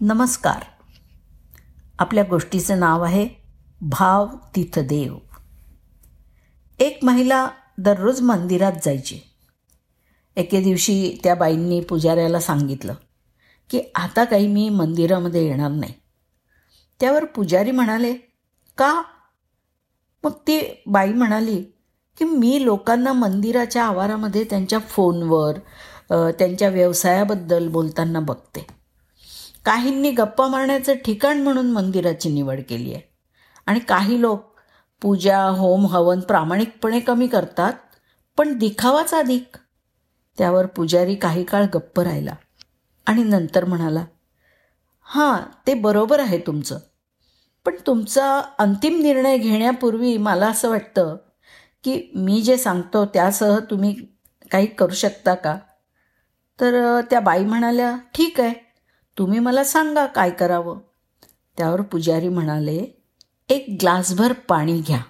नमस्कार. आपल्या गोष्टीचं नाव आहे भाव तीर्थदेव एक महिला दररोज मंदिरात जायची. एके दिवशी त्या बाईंनी पुजाऱ्याला सांगितलं की आता काही मी मंदिरामध्ये येणार नाही. त्यावर पुजारी म्हणाले का? मग ती बाई म्हणाली की मी लोकांना मंदिराच्या आवारामध्ये त्यांच्या फोनवर त्यांच्या व्यवसायाबद्दल बोलताना बघते. काहींनी गप्पा मारण्याचं ठिकाण म्हणून मंदिराची निवड केली आहे. आणि काही लोक पूजा होम हवन प्रामाणिकपणे कमी करतात पण दिखावाच अधिक. त्यावर पुजारी काही काळ गप्प राहिला आणि नंतर म्हणाला हां ते बरोबर आहे तुमचं. पण तुमचा अंतिम निर्णय घेण्यापूर्वी मला असं वाटतं की मी जे सांगतो त्यासह तुम्ही काही करू शकता का? तर त्या बाई म्हणाल्या ठीक आहे. तुम्ही मला सांगा काय करावं? त्यावर पुजारी म्हणाले एक ग्लासभर पाणी घ्या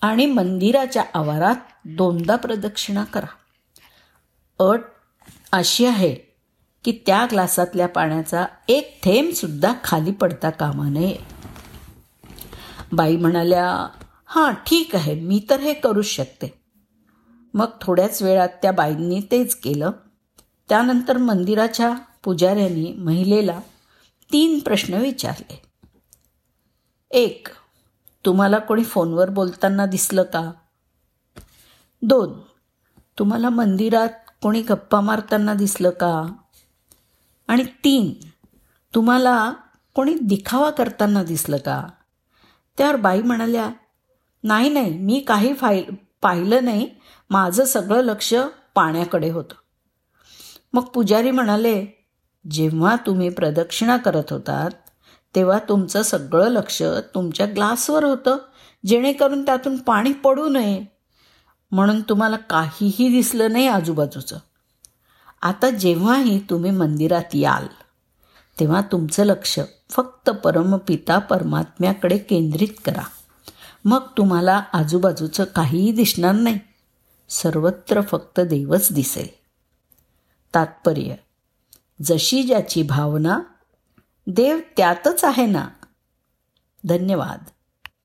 आणि मंदिराच्या आवारात दोनदा प्रदक्षिणा करा. अट अशी आहे की त्या ग्लासातल्या पाण्याचा एक थेंबसुद्धा खाली पडता कामा नये. बाई म्हणाल्या हां ठीक आहे मी तर हे करूच शकते. मग थोड्याच वेळात त्या बाईंनी तेच केलं. त्यानंतर मंदिराच्या पुजाऱ्यांनी महिलेला तीन प्रश्न विचारले. एक तुम्हाला कोणी फोनवर बोलताना दिसलं का? दोन तुम्हाला मंदिरात कोणी गप्पा मारताना दिसलं का? आणि तीन तुम्हाला कोणी दिखावा करताना दिसलं का? त्यावर बाई म्हणाल्या नाही नाही मी काही फाय पाहिलं नाही. माझं सगळं लक्ष पाण्याकडे होतं. मग पुजारी म्हणाले जेव्हा तुम्ही प्रदक्षिणा करत होतात तेव्हा तुमचं सगळं लक्ष तुमच्या ग्लासवर होतं जेणेकरून त्यातून पाणी पडू नये. म्हणून तुम्हाला काहीही दिसलं नाही आजूबाजूचं. आता जेव्हाही तुम्ही मंदिरात याल तेव्हा तुमचं लक्ष फक्त परमपिता परमात्म्याकडे केंद्रित करा. मग तुम्हाला आजूबाजूचं काहीही दिसणार नाही. सर्वत्र फक्त देवच दिसेल. तात्पर्य जशी ज्याची भावना देव त्यातच आहे ना. धन्यवाद.